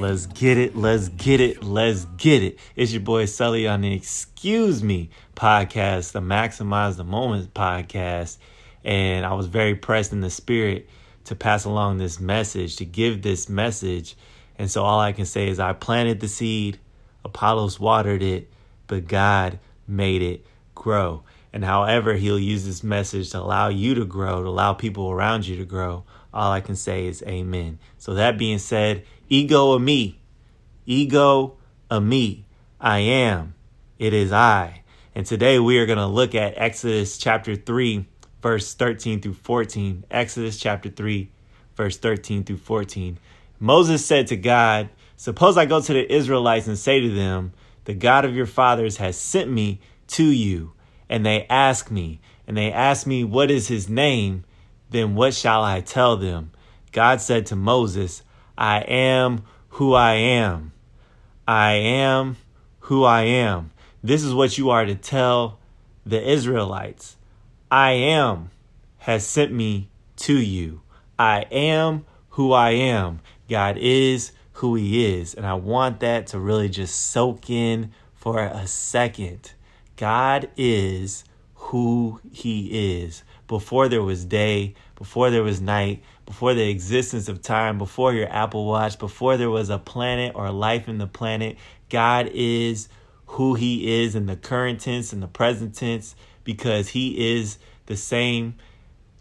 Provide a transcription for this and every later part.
Let's get it, let's get it, let's get it. It's your boy Sully on the Excuse Me podcast, the Maximize the Moments podcast. And I was very pressed in the spirit to pass along this message, to give this message. And so all I can say is I planted the seed, Apollos watered it, but God made it grow. And however he'll use this message to allow you to grow, to allow people around you to grow, all I can say is amen. So that being said, ego eimi, ego eimi, I am, it is I. And today we are going to look at Exodus chapter 3, verse 13 through 14. Exodus chapter 3, verse 13 through 14. Moses said to God, Suppose I go to the Israelites and say to them, The God of your fathers has sent me to you and they ask me, and they ask me, What is his name? Then what shall I tell them? God said to Moses, I am who I am. I am who I am. This is what you are to tell the Israelites. I am has sent me to you. I am who I am. God is who he is. And I want that to really just soak in for a second. God is who He is. Before there was day, before there was night, before the existence of time, before your Apple Watch, before there was a planet or life in the planet, God is who He is in the current tense and the present tense because He is the same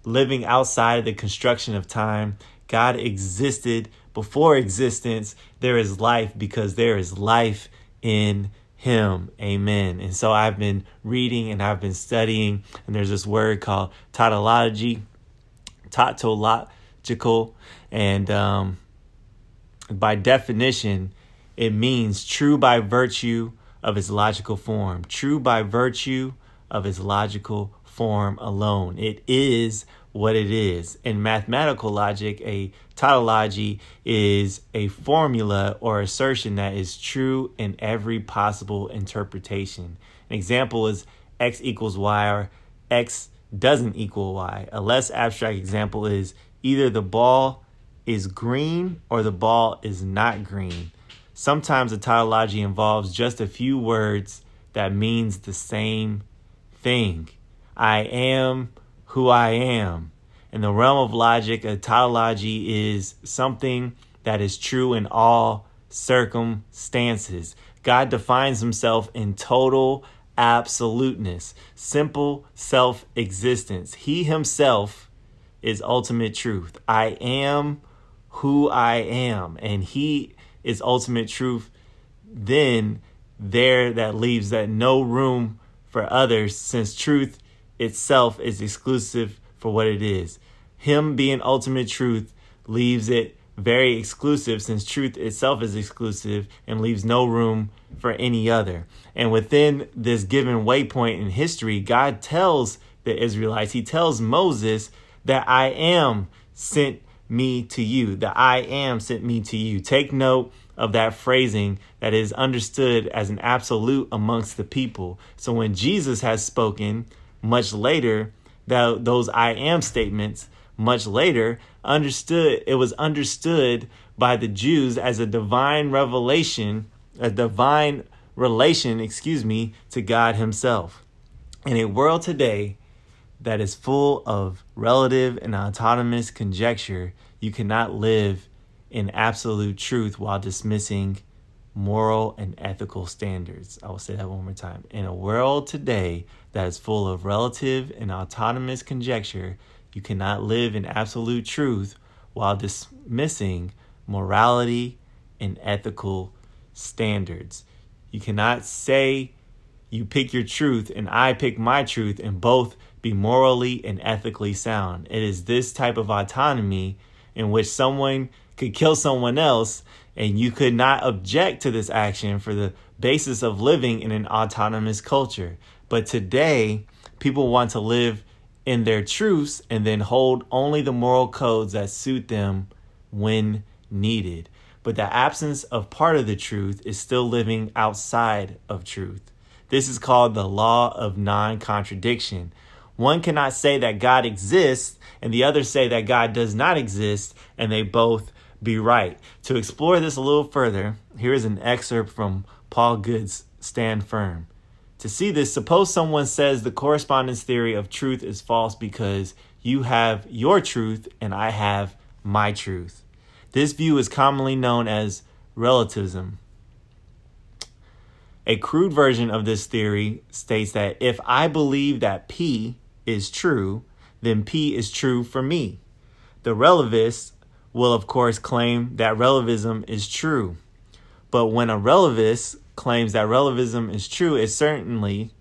living outside of the construction of time. God existed before existence. There is life because there is life in him. Amen. And so I've been reading and I've been studying, and there's this word called tautology, tautological, and um, by definition, it means true by virtue of its logical form, true by virtue of its logical form alone. It is what it is. In mathematical logic, a tautology is a formula or assertion that is true in every possible interpretation. An example is x equals y or x doesn't equal y. A less abstract example is either the ball is green or the ball is not green. Sometimes a tautology involves just a few words that means the same thing. I am who I am. In the realm of logic, a tautology is something that is true in all circumstances. God defines himself in total absoluteness, simple self existence. He himself is ultimate truth. I am who I am, and He is ultimate truth. Then there that leaves that no room for others, since truth itself is exclusive for what it is. Him being ultimate truth leaves it very exclusive since truth itself is exclusive and leaves no room for any other. And within this given waypoint in history, God tells the Israelites, He tells Moses that I am sent me to you, that I am sent me to you. Take note of that phrasing that is understood as an absolute amongst the people. So when Jesus has spoken, much later that those I am statements much later understood it was understood by the Jews as a divine revelation, a divine relation, excuse me, to God himself. In a world today that is full of relative and autonomous conjecture, you cannot live in absolute truth while dismissing moral and ethical standards. I will say that one more time. In a world today that is full of relative and autonomous conjecture, you cannot live in absolute truth while dismissing morality and ethical standards. You cannot say you pick your truth and I pick my truth and both be morally and ethically sound. It is this type of autonomy in which someone could kill someone else and you could not object to this action for the basis of living in an autonomous culture. But today, people want to live in their truths and then hold only the moral codes that suit them when needed. But the absence of part of the truth is still living outside of truth. This is called the law of non contradiction. One cannot say that God exists and the other say that God does not exist, and they both be right. To explore this a little further, here is an excerpt from Paul Gould's Stand Firm. To see this, suppose someone says the correspondence theory of truth is false because you have your truth and I have my truth. This view is commonly known as relativism. A crude version of this theory states that if I believe that P is true, then P is true for me. The relativist will, of course, claim that relativism is true. But when a relativist claims that relativism is true, it certainly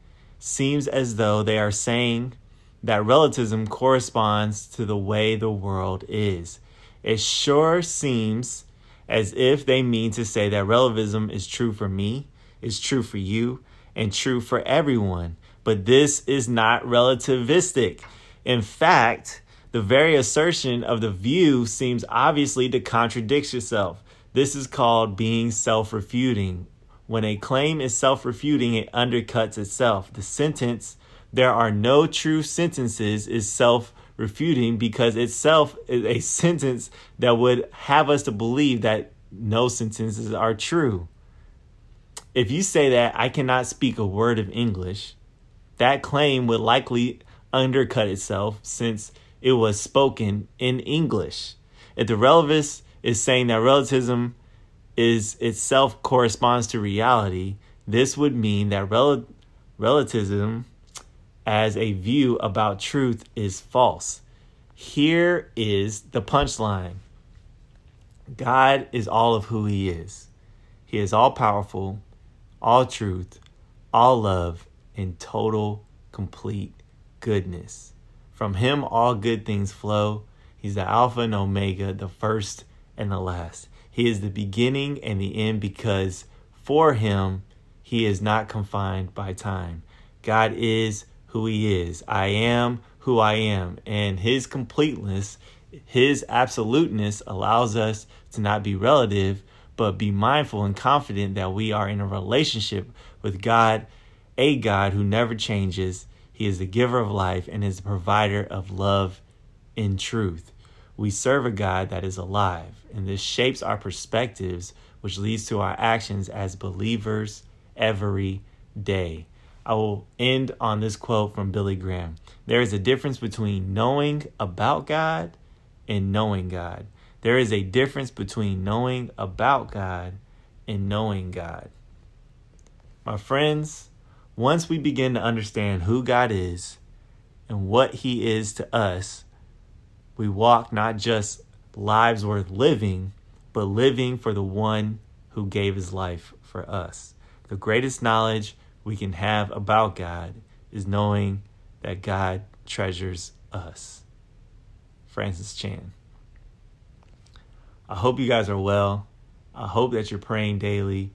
seems as though they are saying that relativism corresponds to the way the world is. It sure seems as if they mean to say that relativism is true for me is true for you and true for everyone. But this is not relativistic. In fact, the very assertion of the view seems obviously to contradict itself. This is called being self refuting. When a claim is self refuting, it undercuts itself. The sentence, there are no true sentences, is self refuting because itself is a sentence that would have us to believe that no sentences are true. If you say that I cannot speak a word of English, that claim would likely undercut itself since it was spoken in English. If the relativist is saying that relativism is itself corresponds to reality, this would mean that rel- relativism as a view about truth is false. Here is the punchline God is all of who He is. He is all powerful, all truth, all love, and total, complete goodness. From him, all good things flow. He's the Alpha and Omega, the first and the last. He is the beginning and the end because for him, he is not confined by time. God is who he is. I am who I am. And his completeness, his absoluteness allows us to not be relative, but be mindful and confident that we are in a relationship with God, a God who never changes. He is the giver of life and is the provider of love in truth. We serve a God that is alive, and this shapes our perspectives, which leads to our actions as believers every day. I will end on this quote from Billy Graham There is a difference between knowing about God and knowing God. There is a difference between knowing about God and knowing God. My friends, once we begin to understand who God is and what He is to us, we walk not just lives worth living, but living for the one who gave His life for us. The greatest knowledge we can have about God is knowing that God treasures us. Francis Chan. I hope you guys are well. I hope that you're praying daily.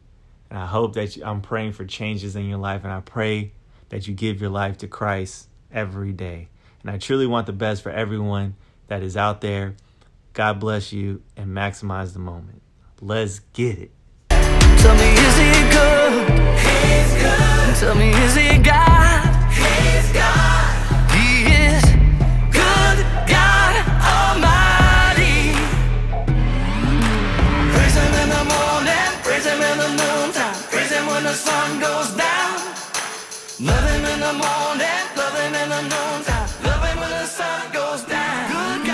And I hope that you, I'm praying for changes in your life. And I pray that you give your life to Christ every day. And I truly want the best for everyone that is out there. God bless you and maximize the moment. Let's get it. Tell me, is good? Good. Tell me, is God? the morning, loving in the noontime, loving when the sun goes down. Good